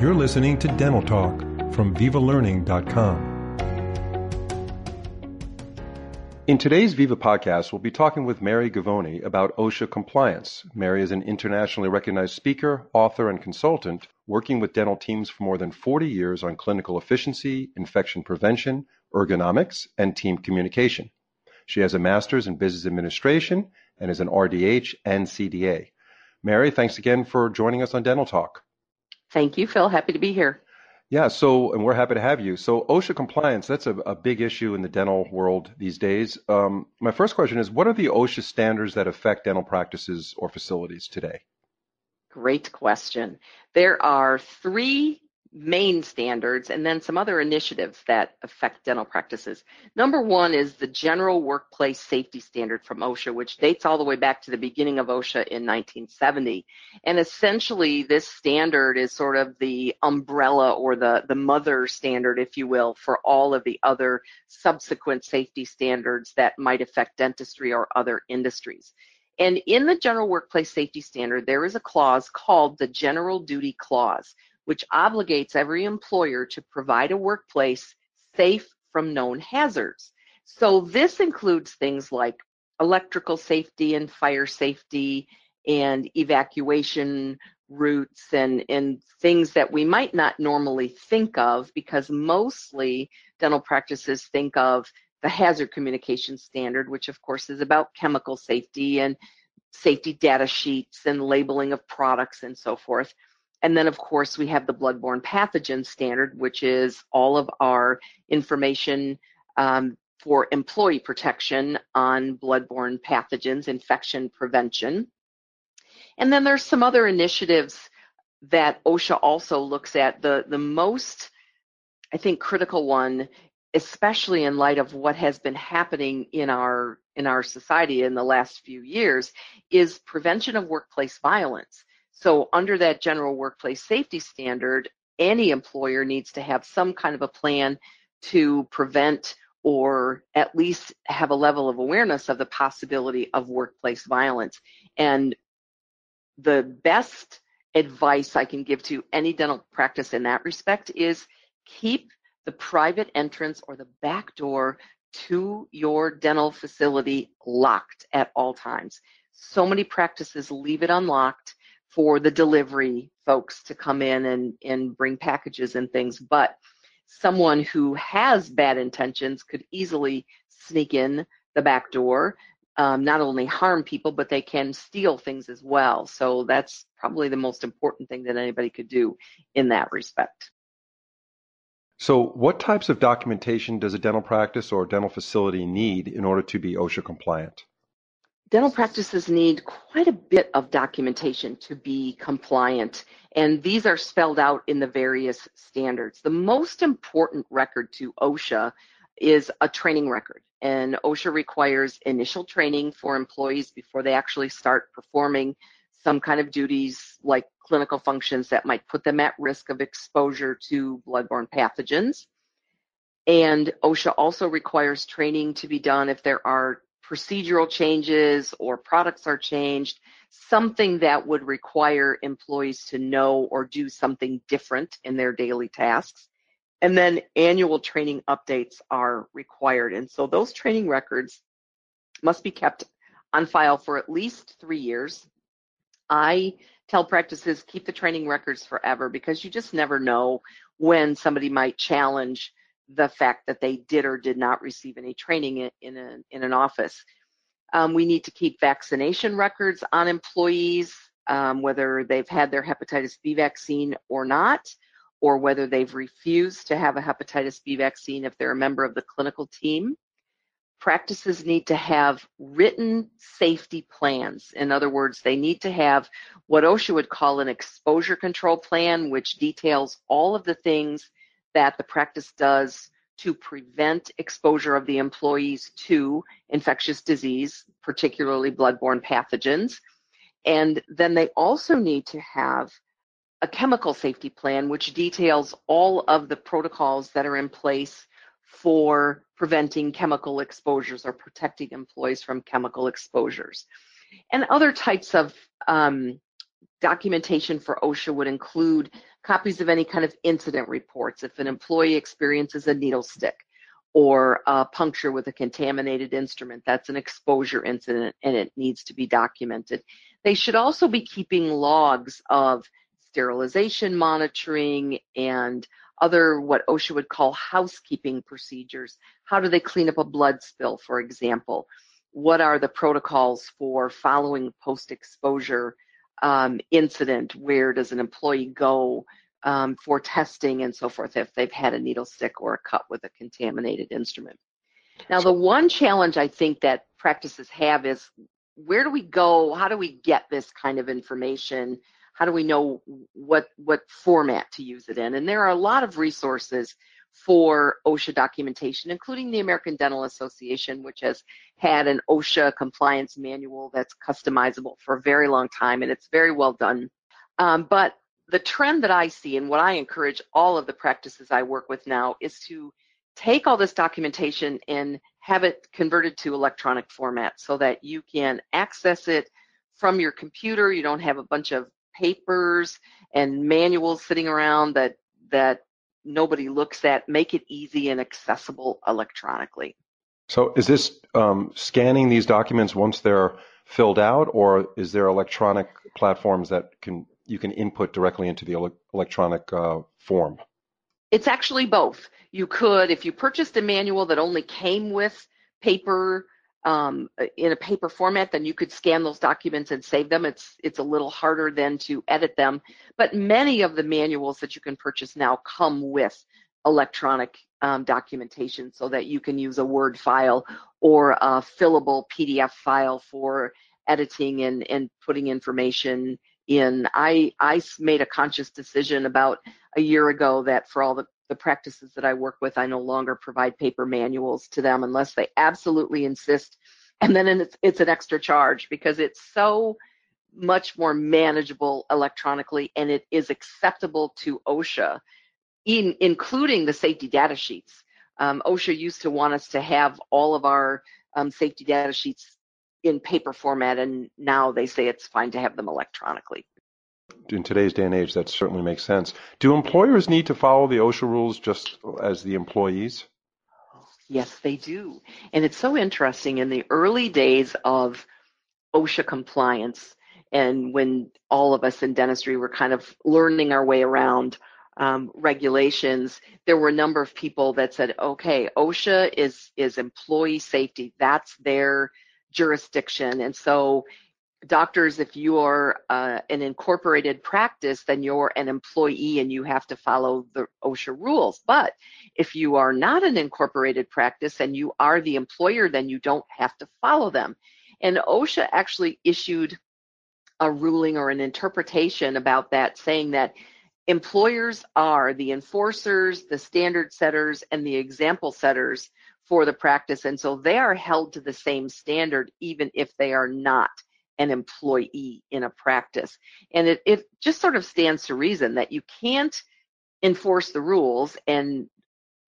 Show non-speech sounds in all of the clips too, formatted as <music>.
You're listening to Dental Talk from VivaLearning.com. In today's Viva podcast, we'll be talking with Mary Govoni about OSHA compliance. Mary is an internationally recognized speaker, author, and consultant working with dental teams for more than 40 years on clinical efficiency, infection prevention, ergonomics, and team communication. She has a master's in business administration and is an RDH and CDA. Mary, thanks again for joining us on Dental Talk. Thank you, Phil. Happy to be here. Yeah, so, and we're happy to have you. So, OSHA compliance, that's a, a big issue in the dental world these days. Um, my first question is what are the OSHA standards that affect dental practices or facilities today? Great question. There are three main standards and then some other initiatives that affect dental practices. Number one is the General Workplace Safety Standard from OSHA, which dates all the way back to the beginning of OSHA in 1970. And essentially, this standard is sort of the umbrella or the, the mother standard, if you will, for all of the other subsequent safety standards that might affect dentistry or other industries. And in the General Workplace Safety Standard, there is a clause called the General Duty Clause which obligates every employer to provide a workplace safe from known hazards. So this includes things like electrical safety and fire safety and evacuation routes and, and things that we might not normally think of because mostly dental practices think of the hazard communication standard, which of course is about chemical safety and safety data sheets and labeling of products and so forth. And then, of course, we have the bloodborne pathogen standard, which is all of our information um, for employee protection on bloodborne pathogens, infection prevention. And then there's some other initiatives that OSHA also looks at. The, the most, I think, critical one, especially in light of what has been happening in our in our society in the last few years, is prevention of workplace violence. So under that general workplace safety standard, any employer needs to have some kind of a plan to prevent or at least have a level of awareness of the possibility of workplace violence. And the best advice I can give to any dental practice in that respect is keep the private entrance or the back door to your dental facility locked at all times. So many practices leave it unlocked for the delivery folks to come in and, and bring packages and things, but someone who has bad intentions could easily sneak in the back door, um, not only harm people, but they can steal things as well. So that's probably the most important thing that anybody could do in that respect. So, what types of documentation does a dental practice or dental facility need in order to be OSHA compliant? Dental practices need quite a bit of documentation to be compliant, and these are spelled out in the various standards. The most important record to OSHA is a training record, and OSHA requires initial training for employees before they actually start performing some kind of duties like clinical functions that might put them at risk of exposure to bloodborne pathogens. And OSHA also requires training to be done if there are procedural changes or products are changed, something that would require employees to know or do something different in their daily tasks. And then annual training updates are required. And so those training records must be kept on file for at least three years. I tell practices keep the training records forever because you just never know when somebody might challenge the fact that they did or did not receive any training in, a, in an office. Um, we need to keep vaccination records on employees, um, whether they've had their hepatitis B vaccine or not, or whether they've refused to have a hepatitis B vaccine if they're a member of the clinical team. Practices need to have written safety plans. In other words, they need to have what OSHA would call an exposure control plan, which details all of the things that the practice does to prevent exposure of the employees to infectious disease, particularly bloodborne pathogens. And then they also need to have a chemical safety plan, which details all of the protocols that are in place for preventing chemical exposures or protecting employees from chemical exposures. And other types of um, documentation for OSHA would include copies of any kind of incident reports if an employee experiences a needle stick or a puncture with a contaminated instrument. That's an exposure incident and it needs to be documented. They should also be keeping logs of sterilization monitoring and other what OSHA would call housekeeping procedures. How do they clean up a blood spill, for example? What are the protocols for following post-exposure um, incident? Where does an employee go um, for testing and so forth if they've had a needle stick or a cut with a contaminated instrument? Now, the one challenge I think that practices have is where do we go? How do we get this kind of information? How do we know what what format to use it in? And there are a lot of resources for OSHA documentation, including the American Dental Association, which has had an OSHA compliance manual that's customizable for a very long time, and it's very well done. Um, but the trend that I see and what I encourage all of the practices I work with now is to take all this documentation and have it converted to electronic format so that you can access it from your computer. You don't have a bunch of papers and manuals sitting around that that nobody looks at. Make it easy and accessible electronically. So, is this um, scanning these documents once they're filled out, or is there electronic platforms that can you can input directly into the ele- electronic uh, form? It's actually both. You could, if you purchased a manual that only came with paper um, in a paper format, then you could scan those documents and save them. It's it's a little harder then to edit them, but many of the manuals that you can purchase now come with electronic um, documentation so that you can use a Word file or a fillable PDF file for editing and, and putting information in. I, I made a conscious decision about a year ago that for all the the practices that I work with, I no longer provide paper manuals to them unless they absolutely insist. And then it's, it's an extra charge because it's so much more manageable electronically and it is acceptable to OSHA, in, including the safety data sheets. Um, OSHA used to want us to have all of our um, safety data sheets in paper format, and now they say it's fine to have them electronically in today's day and age, that certainly makes sense. Do employers need to follow the OSHA rules just as the employees? Yes, they do. And it's so interesting. In the early days of OSHA compliance, and when all of us in dentistry were kind of learning our way around um, regulations, there were a number of people that said, okay, OSHA is, is employee safety. That's their jurisdiction. And so doctors, if you are uh, an incorporated practice, then you're an employee and you have to follow the OSHA rules. But if you are not an incorporated practice and you are the employer, then you don't have to follow them. And OSHA actually issued a ruling or an interpretation about that, saying that employers are the enforcers, the standard setters, and the example setters for the practice. And so they are held to the same standard, even if they are not an employee in a practice. And it, it just sort of stands to reason that you can't enforce the rules and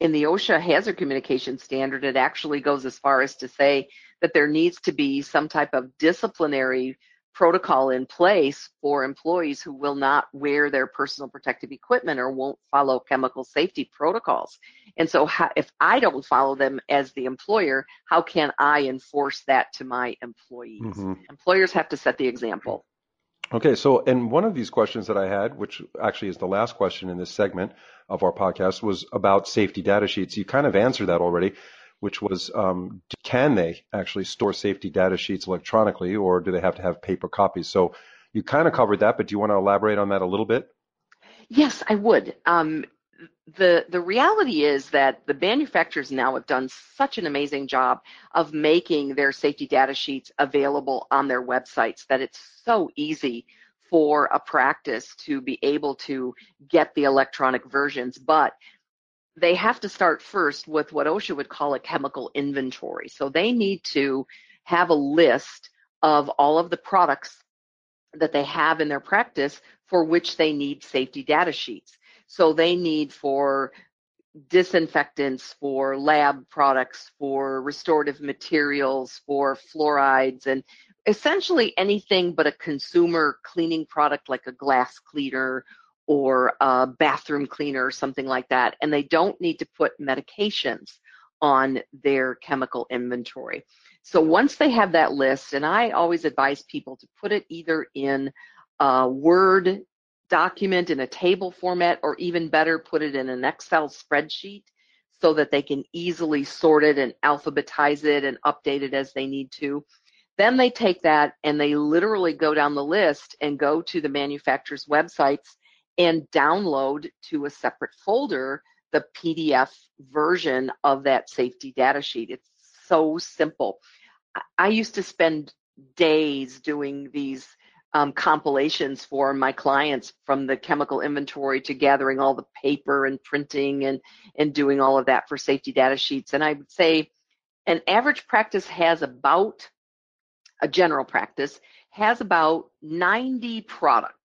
in the OSHA hazard communication standard, it actually goes as far as to say that there needs to be some type of disciplinary protocol in place for employees who will not wear their personal protective equipment or won't follow chemical safety protocols. And so how, if I don't follow them as the employer, how can I enforce that to my employees? Mm-hmm. Employers have to set the example. Okay, so and one of these questions that I had, which actually is the last question in this segment of our podcast, was about safety data sheets. You kind of answered that already which was um, can they actually store safety data sheets electronically or do they have to have paper copies? So you kind of covered that, but do you want to elaborate on that a little bit? Yes, I would. Um, the the reality is that the manufacturers now have done such an amazing job of making their safety data sheets available on their websites that it's so easy for a practice to be able to get the electronic versions but they have to start first with what OSHA would call a chemical inventory. So they need to have a list of all of the products that they have in their practice for which they need safety data sheets. So they need for disinfectants, for lab products, for restorative materials, for fluorides, and essentially anything but a consumer cleaning product like a glass cleaner or a bathroom cleaner or something like that. And they don't need to put medications on their chemical inventory. So once they have that list, and I always advise people to put it either in a Word document in a table format, or even better, put it in an Excel spreadsheet so that they can easily sort it and alphabetize it and update it as they need to. Then they take that and they literally go down the list and go to the manufacturer's websites and download to a separate folder the PDF version of that safety data sheet. It's so simple. I used to spend days doing these um, compilations for my clients from the chemical inventory to gathering all the paper and printing and, and doing all of that for safety data sheets. And I would say an average practice has about, a general practice, has about 90 products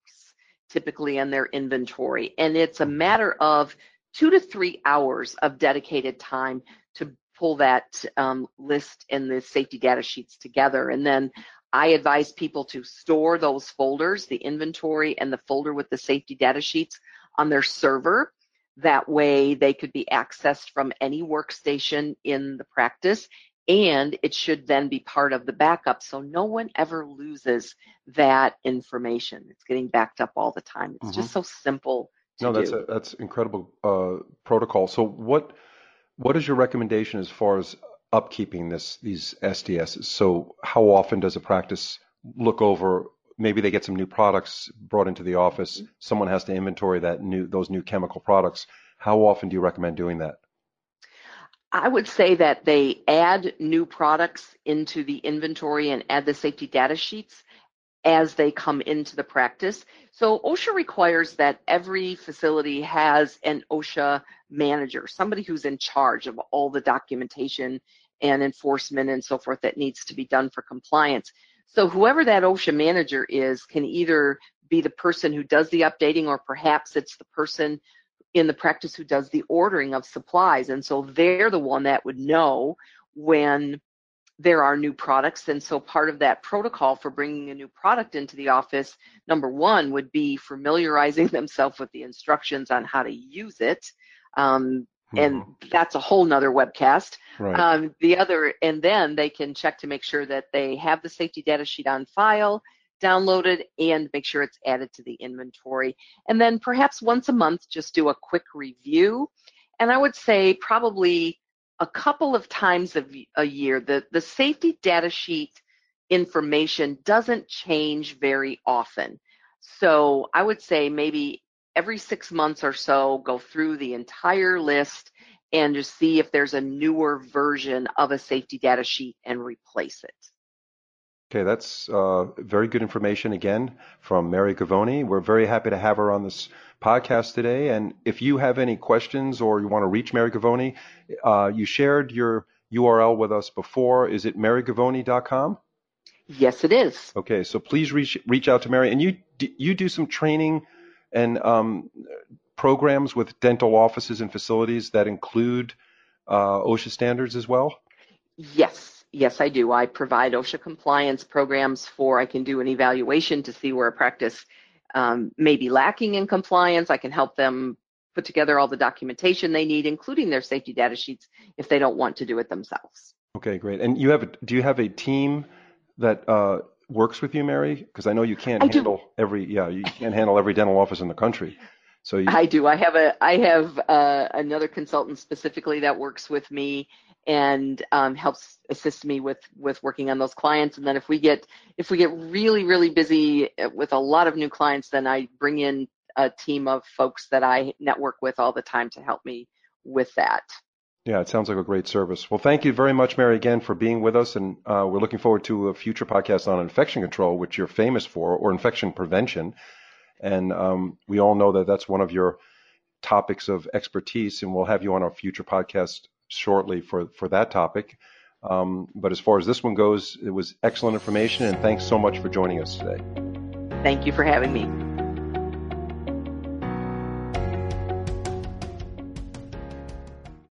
typically in their inventory. And it's a matter of two to three hours of dedicated time to pull that um, list and the safety data sheets together. And then I advise people to store those folders, the inventory and the folder with the safety data sheets on their server. That way they could be accessed from any workstation in the practice and it should then be part of the backup so no one ever loses that information. It's getting backed up all the time. It's mm-hmm. just so simple no, that's a, that's incredible uh, protocol. So what what is your recommendation as far as upkeeping this these SDSs? So how often does a practice look over? Maybe they get some new products brought into the office. Mm-hmm. Someone has to inventory that new those new chemical products. How often do you recommend doing that? I would say that they add new products into the inventory and add the safety data sheets as they come into the practice. So OSHA requires that every facility has an OSHA manager, somebody who's in charge of all the documentation and enforcement and so forth that needs to be done for compliance. So whoever that OSHA manager is can either be the person who does the updating or perhaps it's the person in the practice who does the ordering of supplies. And so they're the one that would know when there are new products. And so part of that protocol for bringing a new product into the office, number one, would be familiarizing <laughs> themselves with the instructions on how to use it. Um, and mm-hmm. that's a whole nother webcast. Right. Um, the other, and then they can check to make sure that they have the safety data sheet on file, downloaded, and make sure it's added to the inventory. And then perhaps once a month, just do a quick review. And I would say probably a couple of times a, a year. The, the safety data sheet information doesn't change very often. So I would say maybe every six months or so, go through the entire list and just see if there's a newer version of a safety data sheet and replace it. Okay, that's uh, very good information again from Mary Govoni. We're very happy to have her on this podcast today. And if you have any questions or you want to reach Mary Govoni, uh, you shared your URL with us before. Is it marygovoni.com? Yes, it is. Okay, so please reach reach out to Mary, and you you do some training and um, programs with dental offices and facilities that include uh, OSHA standards as well. Yes, Yes, I do. I provide OSHA compliance programs for, I can do an evaluation to see where a practice um, may be lacking in compliance. I can help them put together all the documentation they need, including their safety data sheets if they don't want to do it themselves. Okay, great. And you have, a, do you have a team that uh, works with you, Mary? Because I know you can't I handle do. every, yeah, you can't handle every dental office in the country. So you... I do. I have a, I have uh, another consultant specifically that works with me and um, helps assist me with with working on those clients. And then if we get if we get really really busy with a lot of new clients, then I bring in a team of folks that I network with all the time to help me with that. Yeah, it sounds like a great service. Well, thank you very much, Mary, again for being with us, and uh, we're looking forward to a future podcast on infection control, which you're famous for, or infection prevention. And um, we all know that that's one of your topics of expertise, and we'll have you on our future podcast shortly for, for that topic. Um, but as far as this one goes, it was excellent information, and thanks so much for joining us today. Thank you for having me.